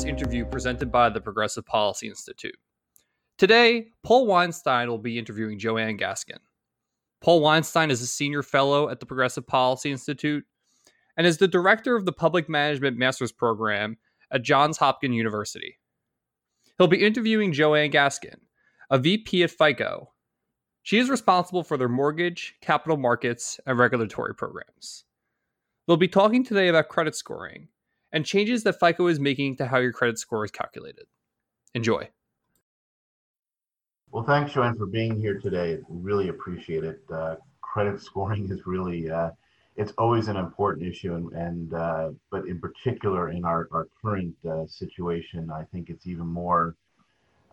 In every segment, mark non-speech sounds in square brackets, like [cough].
this interview presented by the Progressive Policy Institute. Today, Paul Weinstein will be interviewing Joanne Gaskin. Paul Weinstein is a senior fellow at the Progressive Policy Institute and is the director of the Public Management Master's Program at Johns Hopkins University. He'll be interviewing Joanne Gaskin, a VP at FICO. She is responsible for their mortgage, capital markets, and regulatory programs. They'll be talking today about credit scoring and changes that FICO is making to how your credit score is calculated. Enjoy. Well, thanks, Joanne, for being here today. Really appreciate it. Uh, credit [laughs] scoring is really, uh, it's always an important issue, and, and uh, but in particular in our, our current uh, situation, I think it's even more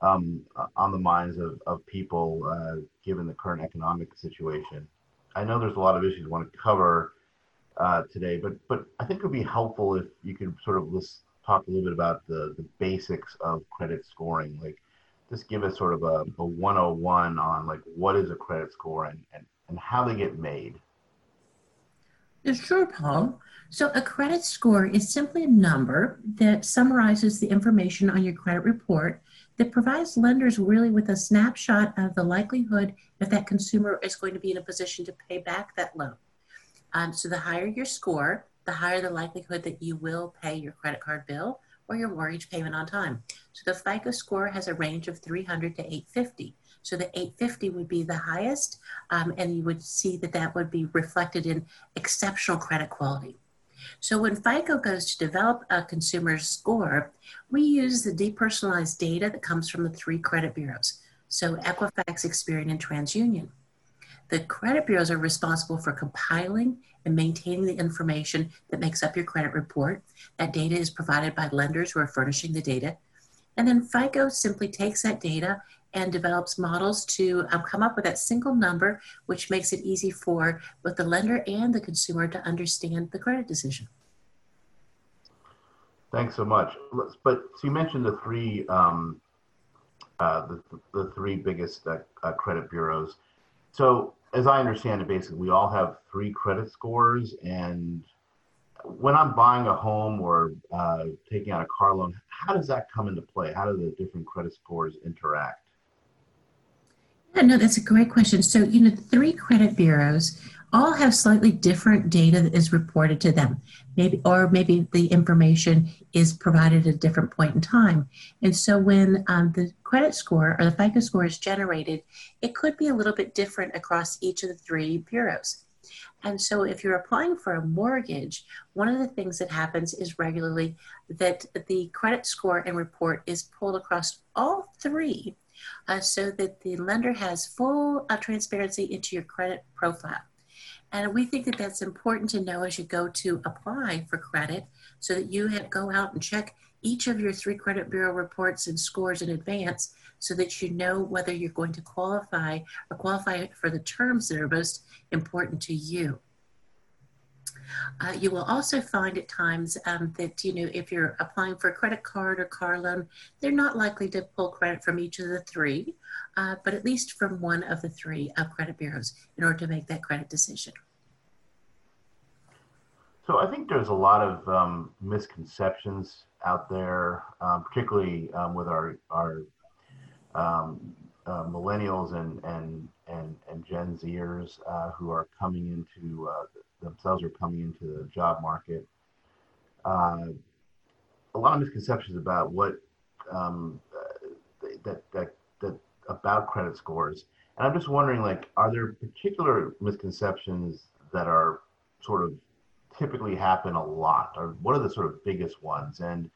um, on the minds of, of people uh, given the current economic situation. I know there's a lot of issues I want to cover uh, today, but but I think it would be helpful if you could sort of list, talk a little bit about the, the basics of credit scoring. Like, just give us sort of a, a 101 on like what is a credit score and, and, and how they get made. Sure, Paul. So a credit score is simply a number that summarizes the information on your credit report that provides lenders really with a snapshot of the likelihood that that consumer is going to be in a position to pay back that loan. Um, so the higher your score, the higher the likelihood that you will pay your credit card bill or your mortgage payment on time. So the FICO score has a range of 300 to 850. So the 850 would be the highest, um, and you would see that that would be reflected in exceptional credit quality. So when FICO goes to develop a consumer's score, we use the depersonalized data that comes from the three credit bureaus. So Equifax, Experian, and TransUnion. The credit bureaus are responsible for compiling and maintaining the information that makes up your credit report. That data is provided by lenders who are furnishing the data. And then FICO simply takes that data and develops models to um, come up with that single number, which makes it easy for both the lender and the consumer to understand the credit decision. Thanks so much. But so you mentioned the three, um, uh, the, the three biggest uh, uh, credit bureaus. So as I understand it, basically, we all have three credit scores. And when I'm buying a home or uh, taking out a car loan, how does that come into play? How do the different credit scores interact? Yeah, no, that's a great question. So, you know, three credit bureaus all have slightly different data that is reported to them. Maybe or maybe the information is provided at a different point in time. And so when um, the credit score or the fico score is generated it could be a little bit different across each of the three bureaus. And so if you're applying for a mortgage one of the things that happens is regularly that the credit score and report is pulled across all three uh, so that the lender has full uh, transparency into your credit profile and we think that that's important to know as you go to apply for credit so that you have, go out and check each of your three credit bureau reports and scores in advance so that you know whether you're going to qualify or qualify for the terms that are most important to you. Uh, you will also find at times um, that, you know, if you're applying for a credit card or car loan, they're not likely to pull credit from each of the three, uh, but at least from one of the three uh, credit bureaus in order to make that credit decision. So I think there's a lot of um, misconceptions out there, um, particularly um, with our our um, uh, millennials and and and and Gen Zers uh, who are coming into uh, themselves are coming into the job market. Uh, a lot of misconceptions about what um, that that that about credit scores, and I'm just wondering, like, are there particular misconceptions that are sort of typically happen a lot, or what are the sort of biggest ones, and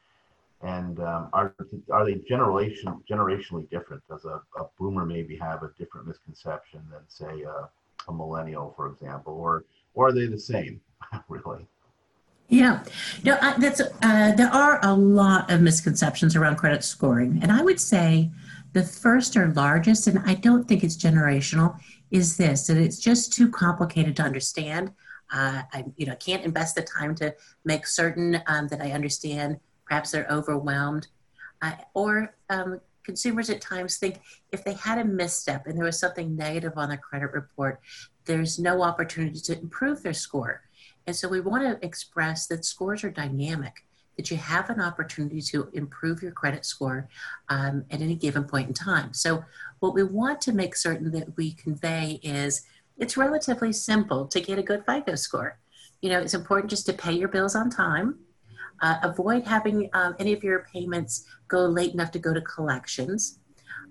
and um, are are they generation generationally different? Does a, a boomer maybe have a different misconception than say a, a millennial, for example, or or are they the same, [laughs] really? Yeah, no, I, that's uh, there are a lot of misconceptions around credit scoring, and I would say the first or largest, and I don't think it's generational, is this that it's just too complicated to understand. Uh, I, you know, can't invest the time to make certain um, that I understand. Perhaps they're overwhelmed, uh, or um, consumers at times think if they had a misstep and there was something negative on their credit report, there's no opportunity to improve their score. And so we want to express that scores are dynamic. that you have an opportunity to improve your credit score um, at any given point in time. So, what we want to make certain that we convey is it's relatively simple to get a good FICO score. You know, it's important just to pay your bills on time. Uh, avoid having um, any of your payments go late enough to go to collections.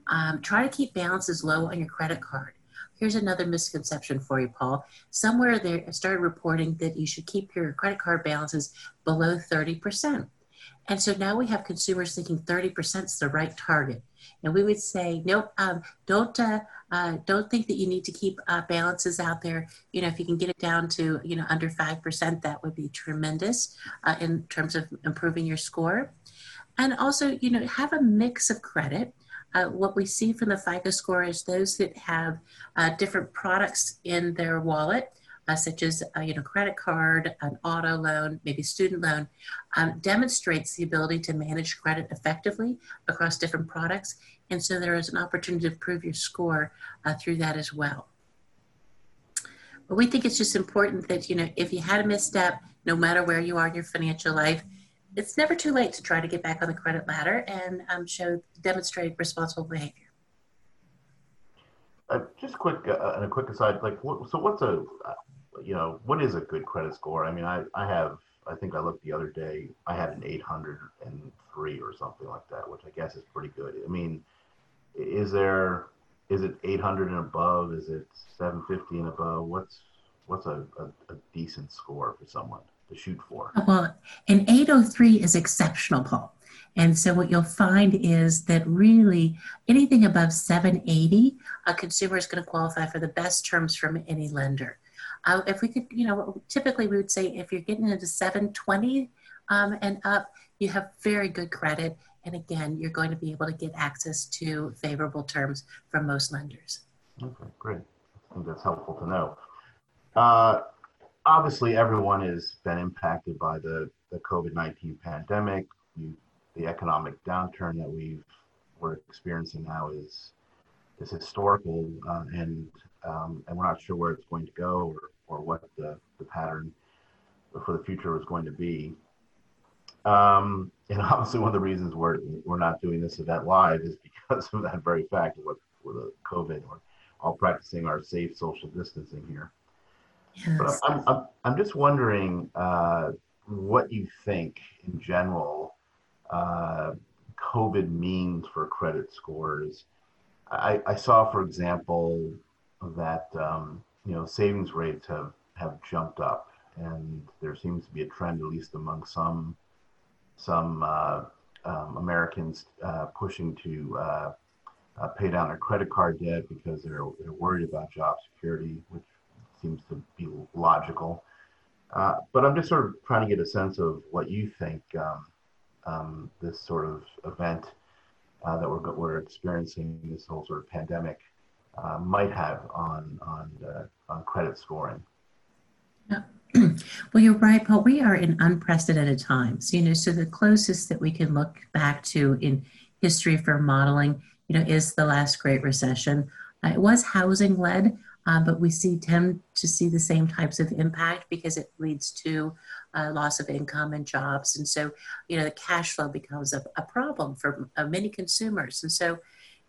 Um, try to keep balances low on your credit card. Here's another misconception for you, Paul. Somewhere they started reporting that you should keep your credit card balances below 30%. And so now we have consumers thinking 30% is the right target. And we would say, nope, um, don't uh, uh, don't think that you need to keep uh, balances out there. You know, if you can get it down to you know under five percent, that would be tremendous uh, in terms of improving your score. And also, you know, have a mix of credit. Uh, what we see from the FICO score is those that have uh, different products in their wallet uh, such as uh, you know credit card, an auto loan, maybe student loan, um, demonstrates the ability to manage credit effectively across different products, and so there is an opportunity to improve your score uh, through that as well. But we think it's just important that you know if you had a misstep, no matter where you are in your financial life, it's never too late to try to get back on the credit ladder and um, show demonstrate responsible behavior. Uh, just quick uh, and a quick aside, like, what, so what's a you know, what is a good credit score? I mean, I, I have, I think I looked the other day, I had an 803 or something like that, which I guess is pretty good. I mean, is there, is it 800 and above? Is it 750 and above? What's, what's a, a, a decent score for someone to shoot for? Well, an 803 is exceptional, Paul. And so what you'll find is that really anything above 780, a consumer is going to qualify for the best terms from any lender. Uh, if we could, you know, typically we would say if you're getting into 720 um, and up, you have very good credit. And again, you're going to be able to get access to favorable terms from most lenders. Okay, great. I think that's helpful to know. Uh, obviously, everyone has been impacted by the, the COVID 19 pandemic. You, the economic downturn that we've we're experiencing now is is historical, uh, and um, and we're not sure where it's going to go or, or what the, the pattern for the future is going to be. Um, and obviously, one of the reasons we're we're not doing this event live is because of that very fact with, with the COVID. We're all practicing our safe social distancing here. Yes. But I'm, I'm, I'm just wondering uh, what you think in general uh, COVID means for credit scores. I, I saw, for example, that um, you know savings rates have have jumped up, and there seems to be a trend, at least among some some uh, um, Americans, uh, pushing to uh, pay down their credit card debt because they're they're worried about job security, which seems to be logical. Uh, but I'm just sort of trying to get a sense of what you think um, um, this sort of event uh, that we're we're experiencing, this whole sort of pandemic, uh, might have on on on credit scoring. Yeah. Well, you're right, Paul. We are in unprecedented times. You know, so the closest that we can look back to in history for modeling, you know, is the last Great Recession. Uh, it was housing led, uh, but we see tend to see the same types of impact because it leads to uh, loss of income and jobs, and so you know the cash flow becomes a, a problem for uh, many consumers, and so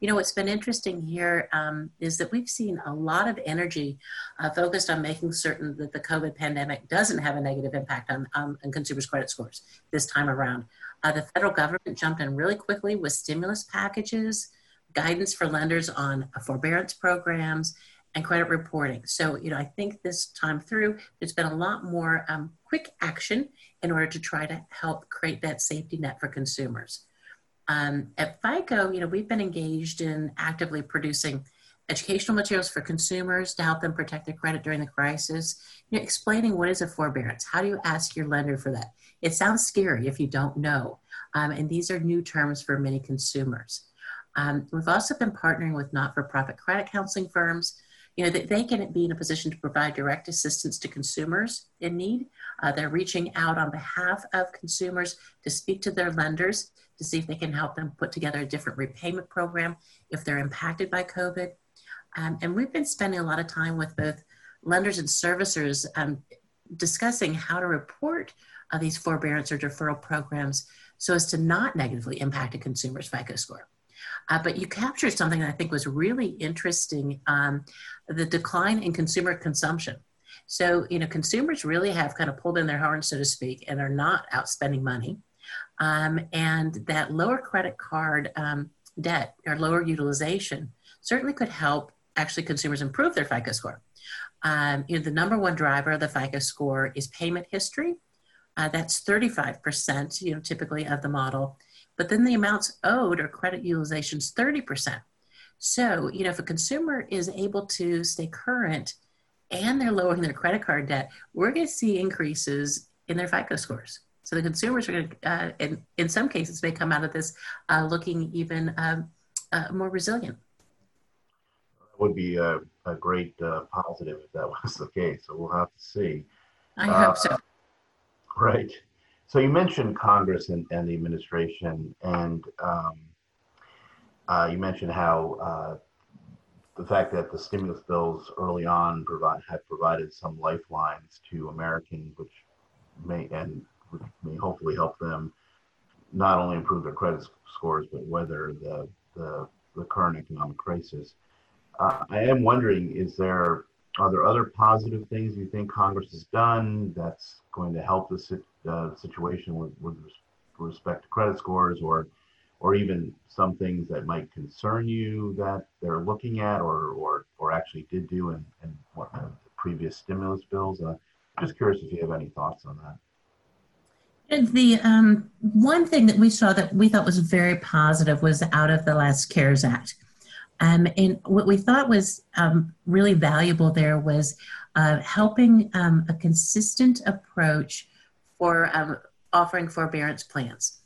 you know, what's been interesting here um, is that we've seen a lot of energy uh, focused on making certain that the COVID pandemic doesn't have a negative impact on, um, on consumers' credit scores this time around. Uh, the federal government jumped in really quickly with stimulus packages, guidance for lenders on uh, forbearance programs, and credit reporting. So, you know, I think this time through, there's been a lot more um, quick action in order to try to help create that safety net for consumers. Um, at FICO, you know, we've been engaged in actively producing educational materials for consumers to help them protect their credit during the crisis. You know, explaining what is a forbearance. How do you ask your lender for that? It sounds scary if you don't know, um, and these are new terms for many consumers. Um, we've also been partnering with not-for-profit credit counseling firms you know, that they can be in a position to provide direct assistance to consumers in need. Uh, they're reaching out on behalf of consumers to speak to their lenders to see if they can help them put together a different repayment program if they're impacted by COVID. Um, and we've been spending a lot of time with both lenders and servicers um, discussing how to report uh, these forbearance or deferral programs so as to not negatively impact a consumer's FICO score. Uh, but you captured something I think was really interesting um, the decline in consumer consumption. So, you know, consumers really have kind of pulled in their horns, so to speak, and are not out spending money. Um, and that lower credit card um, debt or lower utilization certainly could help actually consumers improve their FICO score. Um, you know, the number one driver of the FICO score is payment history. Uh, that's 35%, you know, typically of the model. But then the amounts owed or credit utilization is 30%. So, you know, if a consumer is able to stay current and they're lowering their credit card debt, we're going to see increases in their FICO scores. So the consumers are going to, uh, in, in some cases, may come out of this uh, looking even um, uh, more resilient. That would be a, a great uh, positive if that [laughs] was the case. So we'll have to see. I hope so. Uh, right. So you mentioned Congress and, and the administration, and um, uh, you mentioned how the fact that the stimulus bills early on provide had provided some lifelines to Americans, which may and which may hopefully help them not only improve their credit scores but weather the the, the current economic crisis. Uh, I am wondering, is there are there other positive things you think Congress has done that's going to help the situation with, with respect to credit scores, or or even some things that might concern you that they're looking at or or, or actually did do in, in what, uh, previous stimulus bills? Uh, just curious if you have any thoughts on that. And the um, one thing that we saw that we thought was very positive was out of the last CARES Act. Um, and what we thought was um, really valuable there was uh, helping um, a consistent approach for um, offering forbearance plans.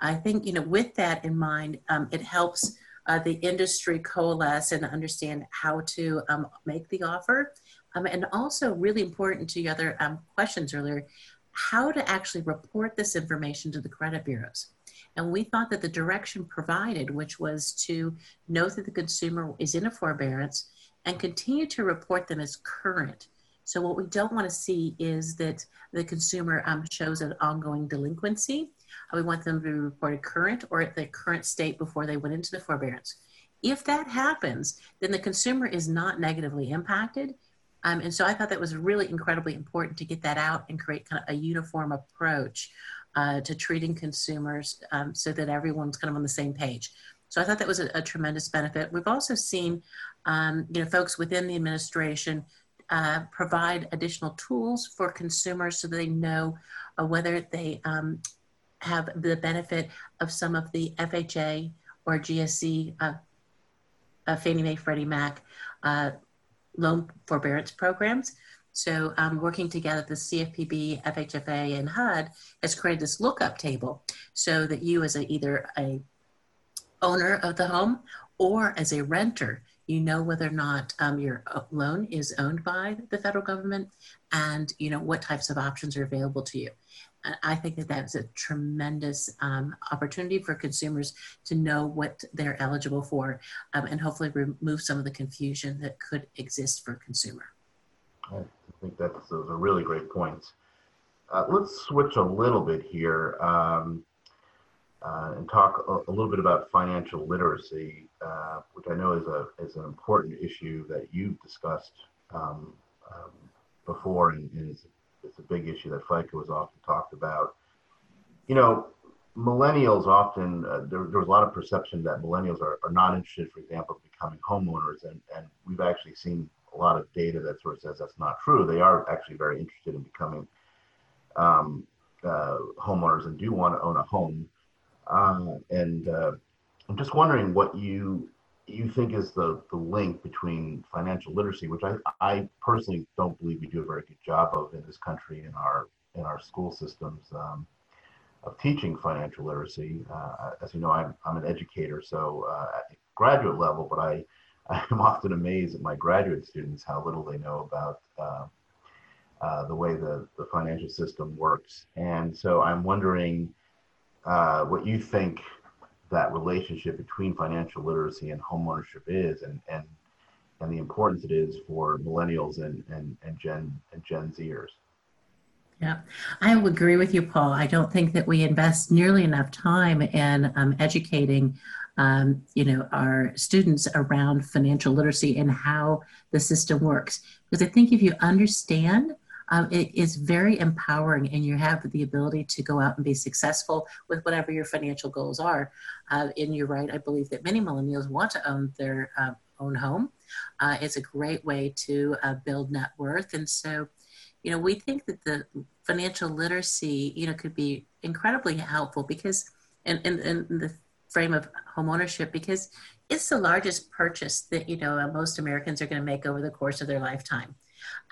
I think, you know, with that in mind, um, it helps uh, the industry coalesce and understand how to um, make the offer. And also, really important to your other questions earlier, how to actually report this information to the credit bureaus. And we thought that the direction provided, which was to note that the consumer is in a forbearance and continue to report them as current. So, what we don't want to see is that the consumer um, shows an ongoing delinquency we want them to be reported current or at the current state before they went into the forbearance. If that happens, then the consumer is not negatively impacted. Um, and so I thought that was really incredibly important to get that out and create kind of a uniform approach uh, to treating consumers um, so that everyone's kind of on the same page. So I thought that was a, a tremendous benefit. We've also seen, um, you know, folks within the administration uh, provide additional tools for consumers so they know uh, whether they um, have the benefit of some of the FHA or GSE, uh, uh, Fannie Mae, Freddie Mac uh, loan forbearance programs. So um, working together, the CFPB, FHFA, and HUD has created this lookup table so that you as a, either a owner of the home or as a renter, you know whether or not um, your uh, loan is owned by the federal government and you know what types of options are available to you. I think that that's a tremendous um, opportunity for consumers to know what they're eligible for um, and hopefully remove some of the confusion that could exist for a consumer. I think that's those are really great points. Uh, let's switch a little bit here um, uh, and talk a, a, little bit about financial literacy, uh, which I know is a is an important issue that you've discussed um, um, before and, and is it's a big issue that FICO is often talked about. You know, millennials often, uh, there, there was a lot of perception that millennials are, are not interested, for example, in becoming homeowners. And, and we've actually seen a lot of data that sort of says that's not true. They are actually very interested in becoming um, uh, homeowners and do want to own a home. Uh, and uh, I'm just wondering what you you think is the, the link between financial literacy, which I, I personally don't believe we do a very good job of in this country in our in our school systems um, of teaching financial literacy. Uh, as you know, I'm, I'm an educator, so uh, at graduate level, but I, I'm often amazed at my graduate students how little they know about uh, uh the way the, the financial system works. And so I'm wondering uh, what you think that relationship between financial literacy and homeownership is and and and the importance it is for millennials and and, and gen and gen zers Yeah, I agree with you, Paul. I don't think that we invest nearly enough time in um, educating, um, you know, our students around financial literacy and how the system works. Because I think if you understand, um, it is very empowering, and you have the ability to go out and be successful with whatever your financial goals are. Uh, and you're right. I believe that many millennials want to own their uh, own home. Uh, it's a great way to uh, build net worth, and so you know, we think that the financial literacy, you know, could be incredibly helpful because and, in, in the frame of homeownership, because it's the largest purchase that, you know, most Americans are going to make over the course of their lifetime.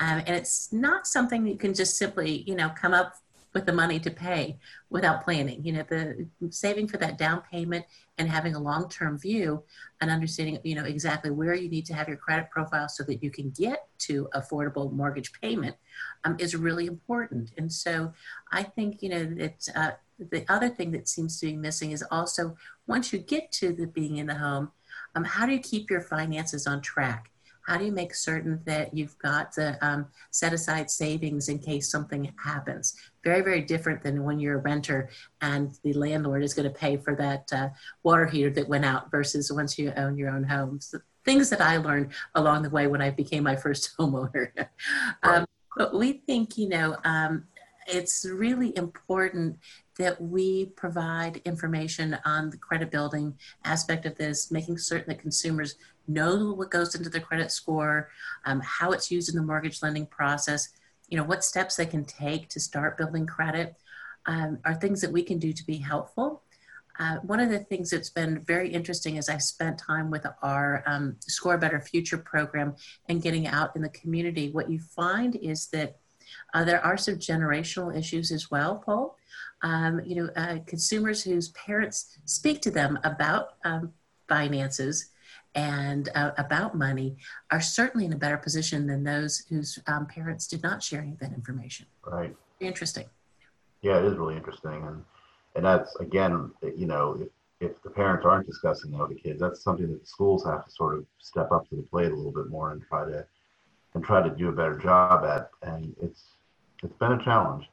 Um, and it's not something you can just simply, you know, come up with the money to pay without planning. You know, the saving for that down payment and having a long-term view and understanding, you know, exactly where you need to have your credit profile so that you can get to affordable mortgage payment um, is really important. And so I think, you know, that uh, the other thing that seems to be missing is also once you get to the being in the home, um, how do you keep your finances on track? How do you make certain that you've got the um, set aside savings in case something happens? Very, very different than when you're a renter and the landlord is going to pay for that uh, water heater that went out versus once you own your own home. So things that I learned along the way when I became my first [laughs] homeowner. um, but we think, you know, um, it's really important that we provide information on the credit building aspect of this, making certain that consumers know what goes into their credit score, um, how it's used in the mortgage lending process, you know, what steps they can take to start building credit um, are things that we can do to be helpful. Uh, one of the things that's been very interesting is I've spent time with our um, Score Better Future program and getting out in the community. What you find is that uh, there are some generational issues as well, Paul. Um, you know, uh, consumers whose parents speak to them about um, finances and uh, about money are certainly in a better position than those whose um, parents did not share any of that information. Right. Interesting. Yeah, it is really interesting, and and that's again, you know, if if the parents aren't discussing it with the kids, that's something that schools have to sort of step up to the plate a little bit more and try to and try to do a better job at. And it's it's been a challenge.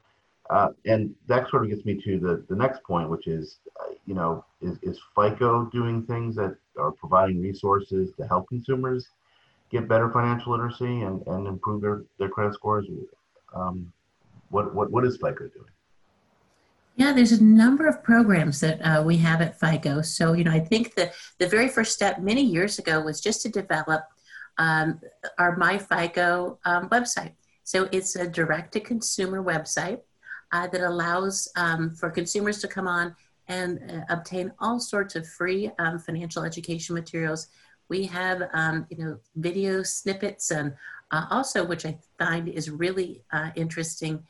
Uh, and that sort of gets me to the, the next point, which is, uh, you know, is, is FICO doing things that are providing resources to help consumers get better financial literacy and, and improve their, their credit scores? Um, what, what, what is FICO doing? Yeah, there's a number of programs that uh, we have at FICO. So, you know, I think the, the very first step many years ago was just to develop um, our MyFICO um, website. So it's a direct to consumer website uh, that allows um, for consumers to come on and uh, obtain all sorts of free um, financial education materials. We have, um, you know, video snippets and uh, also, which I find is really uh, interesting,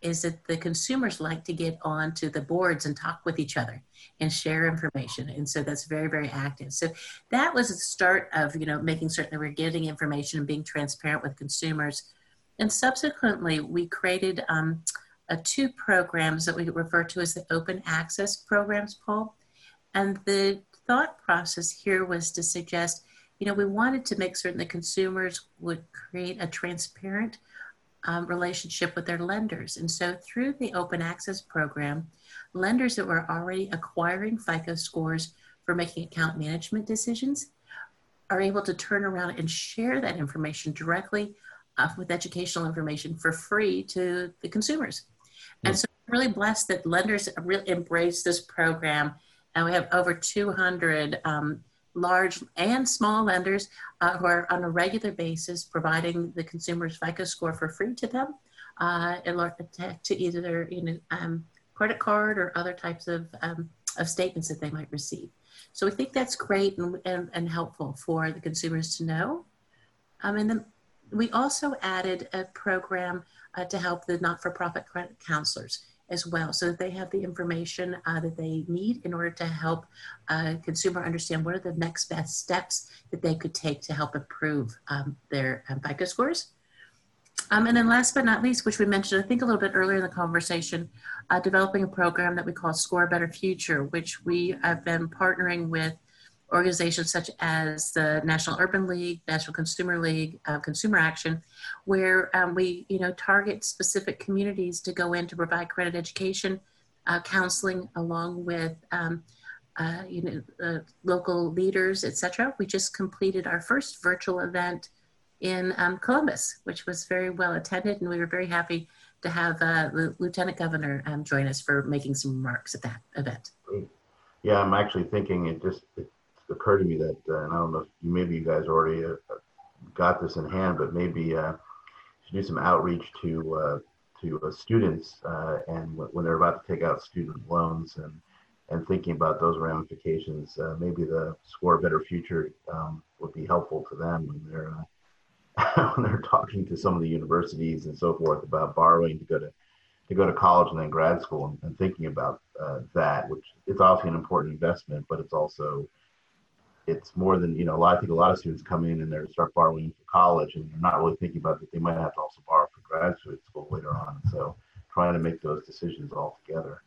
is that the consumers like to get onto the boards and talk with each other and share information. And so that's very very active. So that was the start of you know making certain that we're getting information and being transparent with consumers and subsequently we created um, two programs that we refer to as the open access programs paul and the thought process here was to suggest you know we wanted to make certain that consumers would create a transparent um, relationship with their lenders. And so through the open access program, lenders that were already acquiring FICO scores for making account management decisions are able to turn around and share that information directly uh, with educational information for free to the consumers. And so I'm really blessed that lenders really embrace this program. And we have over 200 um, large and small lenders uh, who are on a regular basis providing the consumer's FICO score for free to them uh, to either their you know, um, credit card or other types of, um, of statements that they might receive. So we think that's great and, and, and helpful for the consumers to know. Um, and then we also added a program uh, to help the not-for-profit counselors as well so that they have the information uh, that they need in order to help a uh, consumer understand what are the next best steps that they could take to help improve um, their um, FICO scores. Um, and then last but not least, which we mentioned, I think a little bit earlier in the conversation, uh, developing a program that we call Score Better Future, which we have been partnering with organizations such as the National Urban League, National Consumer League, uh, Consumer Action, where um, we you know target specific communities to go in to provide credit education, uh, counseling, along with um, uh, you know uh, local leaders, etc. We just completed our first virtual event in um, Columbus, which was very well attended, and we were very happy to have uh, the Lieutenant Governor um, join us for making some remarks at that event. Yeah, I'm actually thinking it just it occurred to me that, uh, and I don't know if maybe you guys already uh, got this in hand, but maybe uh, should do some outreach to uh, to uh, students uh, and w- when they're about to take out student loans and and thinking about those ramifications. maybe the score better future um, would be helpful to them when they're [laughs] when they're talking to some of the universities and so forth about borrowing to go to to go to college and then grad school and, and thinking about that, which it's obviously an important investment, but it's also it's more than you know. A lot, I think a lot of students come in and they start borrowing for college, and they're not really thinking about that they might have to also borrow for graduate school later on. So trying to make those decisions all together.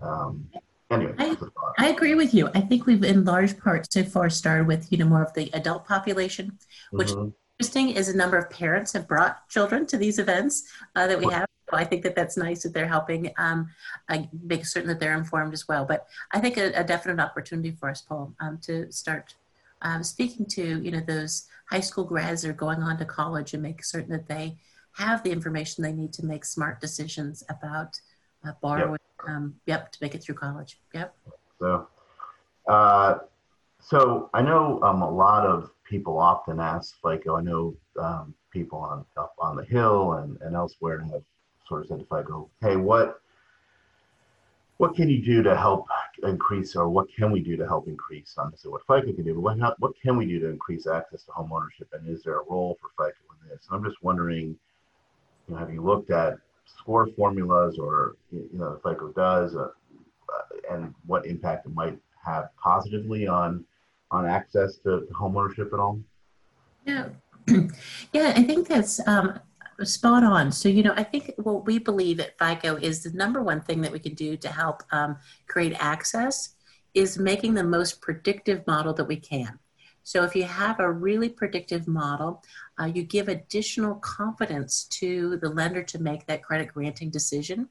Um, anyway, I, I agree with you. I think we've in large part so far started with you know more of the adult population, which mm-hmm. interesting is a number of parents have brought children to these events uh, that we have. So I think that that's nice that they're helping um, make certain that they're informed as well. But I think a, a definite opportunity for us, Paul, um, to start um, speaking to you know those high school grads that are going on to college and make certain that they have the information they need to make smart decisions about uh, borrowing. Yep. Um, yep, to make it through college. Yep. So, uh, so I know um, a lot of people often ask FICO. I know um, people on up on the hill and, and elsewhere have sort of said to FICO, "Hey, what what can you do to help increase, or what can we do to help increase, not necessarily what FICO can do, but what, what can we do to increase access to home ownership, and is there a role for FICO in this? And I'm just wondering, you know, have you looked at score formulas, or you know, FICO does, uh, uh, and what impact it might have positively on on access to, to home ownership at all? Yeah, [clears throat] yeah, I think that's um, spot on. So, you know, I think what we believe at FICO is the number one thing that we can do to help um, create access is making the most predictive model that we can. So, if you have a really predictive model, uh, you give additional confidence to the lender to make that credit granting decision.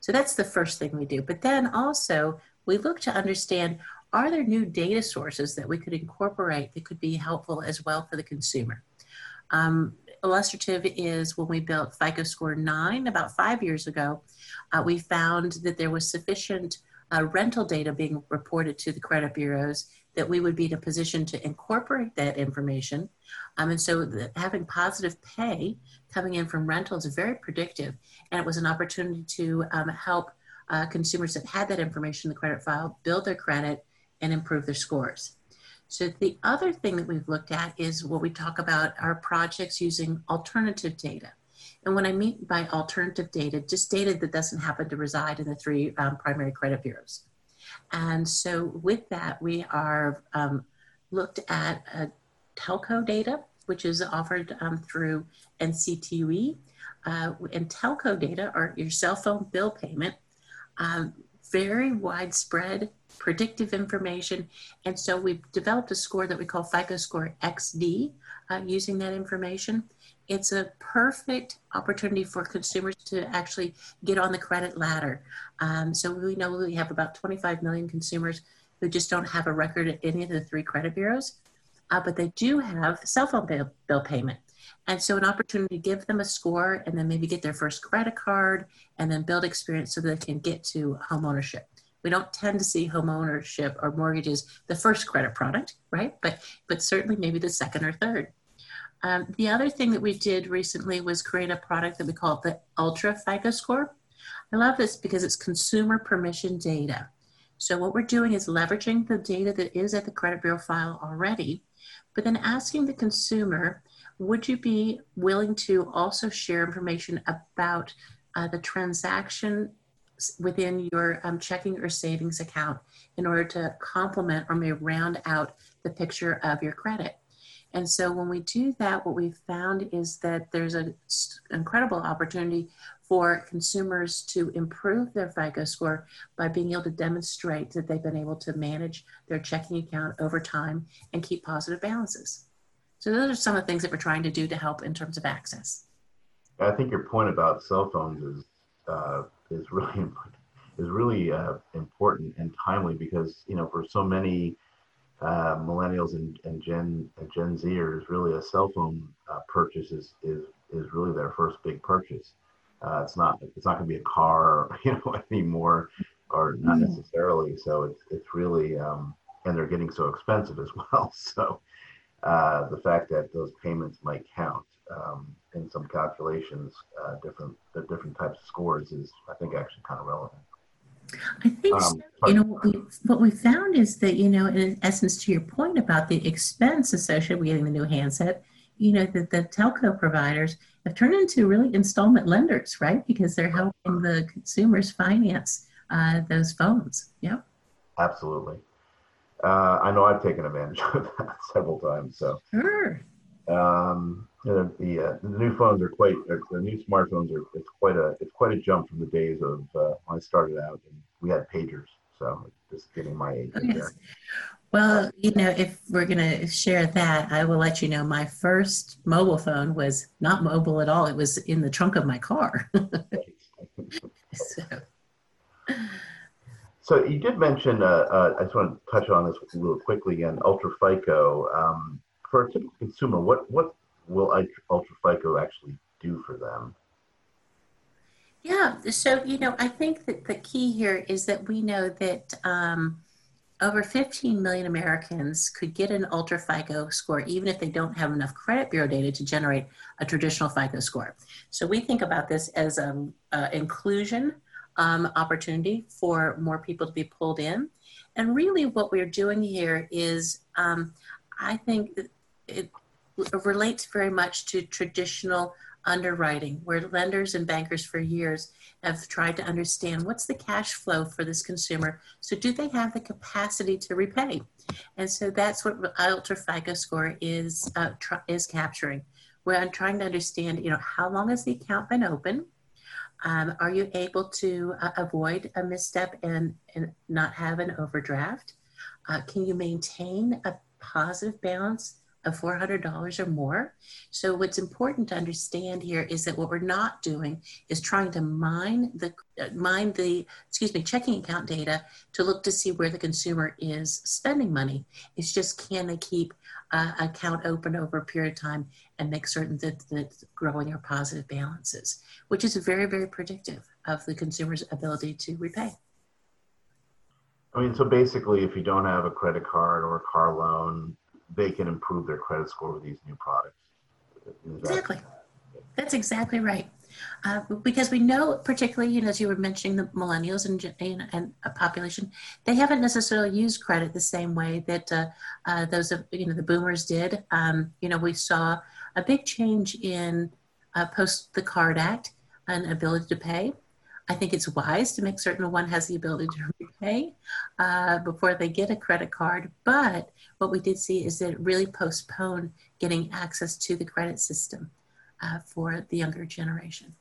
So, that's the first thing we do. But then also, we look to understand are there new data sources that we could incorporate that could be helpful as well for the consumer? Um, illustrative is when we built FICO Score 9 about five years ago, uh, we found that there was sufficient uh, rental data being reported to the credit bureaus that we would be in a position to incorporate that information. Um, and so the, having positive pay coming in from rentals is very predictive. And it was an opportunity to um, help uh, consumers that had that information in the credit file build their credit and improve their scores. So the other thing that we've looked at is what we talk about our projects using alternative data. And what I mean by alternative data, just data that doesn't happen to reside in the three um, primary credit bureaus. And so with that, we are um, looked at uh, telco data, which is offered um, through NCTUE. Uh, and telco data are your cell phone bill payment, um, very widespread predictive information. And so we've developed a score that we call FICO Score XD uh, using that information. It's a perfect opportunity for consumers to actually get on the credit ladder. Um, so we know we have about 25 million consumers who just don't have a record at any of the three credit bureaus, uh, but they do have cell phone bill, bill payment. And so an opportunity to give them a score and then maybe get their first credit card and then build experience so they can get to home ownership. We don't tend to see home ownership or mortgages the first credit product, right? But but certainly maybe the second or third. Um, the other thing that we did recently was create a product that we call the Ultra FICO score. I love this because it's consumer permission data. So what we're doing is leveraging the data that is at the credit bureau file already, but then asking the consumer, would you be willing to also share information about uh, the transaction within your um, checking or savings account in order to complement or may round out the picture of your credit. And so when we do that, what we've found is that there's an incredible opportunity for consumers to improve their FICO score by being able to demonstrate that they've been able to manage their checking account over time and keep positive balances. So those are some of the things that we're trying to do to help in terms of access. I think your point about cell phones is uh, is really [laughs] is really uh, important and timely because you know for so many uh, millennials and, and Gen and Gen Zers, really a cell phone uh, purchase is, is is really their first big purchase. Uh, it's not it's not going to be a car, [laughs] you know, anymore, or not mm-hmm. necessarily. So it's it's really um, and they're getting so expensive as [laughs] well. So uh, the fact that those payments might count um, in some calculations, uh, different the different types of scores is I think actually kind of relevant. I think um, so. You know what we what we found is that you know in essence to your point about the expense associated with getting the new handset, you know that the telco providers have turned into really installment lenders, right? Because they're helping the consumers finance uh, those phones. Yep. Absolutely. Uh, I know I've taken advantage [laughs] of that several times. So. Sure. Um, the the, uh, the new phones are quite the new smartphones are it's quite a it's quite a jump from the days of uh, when I started out and we had pagers. So just getting my age. Yes. Well, you know, if we're going to share that, I will let you know my first mobile phone was not mobile at all. It was in the trunk of my car. [laughs] so. so. you did mention, uh, uh, I just want to touch on this a little quickly again, Ultra FICO. Um, for a typical consumer, what, what will Ultra FICO actually do for them? Yeah, so you know, I think that the key here is that we know that um, over 15 million Americans could get an Ultra FICO score even if they don't have enough credit bureau data to generate a traditional FICO score. So we think about this as an inclusion um, opportunity for more people to be pulled in. And really, what we're doing here is, um, I think it relates very much to traditional underwriting, where lenders and bankers for years have tried to understand what's the cash flow for this consumer. So, do they have the capacity to repay? And so that's what Ultra FICO score is uh, tr- is capturing. Where I'm trying to understand, you know, how long has the account been open? Um, are you able to uh, avoid a misstep and, and not have an overdraft? Uh, can you maintain a positive balance of $400 or more. So what's important to understand here is that what we're not doing is trying to mine the uh, mine the excuse me checking account data to look to see where the consumer is spending money. It's just can they keep uh, account open over a period of time and make certain that that's growing or positive balances, which is very very predictive of the consumer's ability to repay. I mean, so basically, if you don't have a credit card or a car loan, they can improve their credit score with these new products. Exactly. That's exactly right. Uh, because we know, particularly, you know, as you were mentioning, the millennials and, and, and a population, they haven't necessarily used credit the same way that uh, uh, those of, you know, the boomers did. Um, you know, we saw a big change in uh, post the CARD Act and ability to pay. I think it's wise to make certain one has the ability to repay uh, before they get a credit card. But what we did see is that it really postponed getting access to the credit system uh, for the younger generation.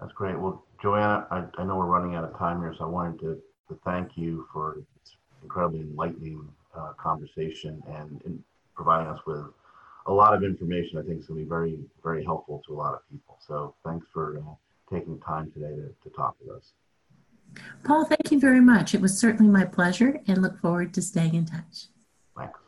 That's great. Well, Joanna, I, I, know we're running out of time here, so I wanted to, to thank you for this incredibly enlightening uh, conversation and, and, providing us with a lot of information. I think is going to be very, very helpful to a lot of people. So thanks for uh, taking time today to, to talk with us. Paul, thank you very much. It was certainly my pleasure and look forward to staying in touch. Thanks.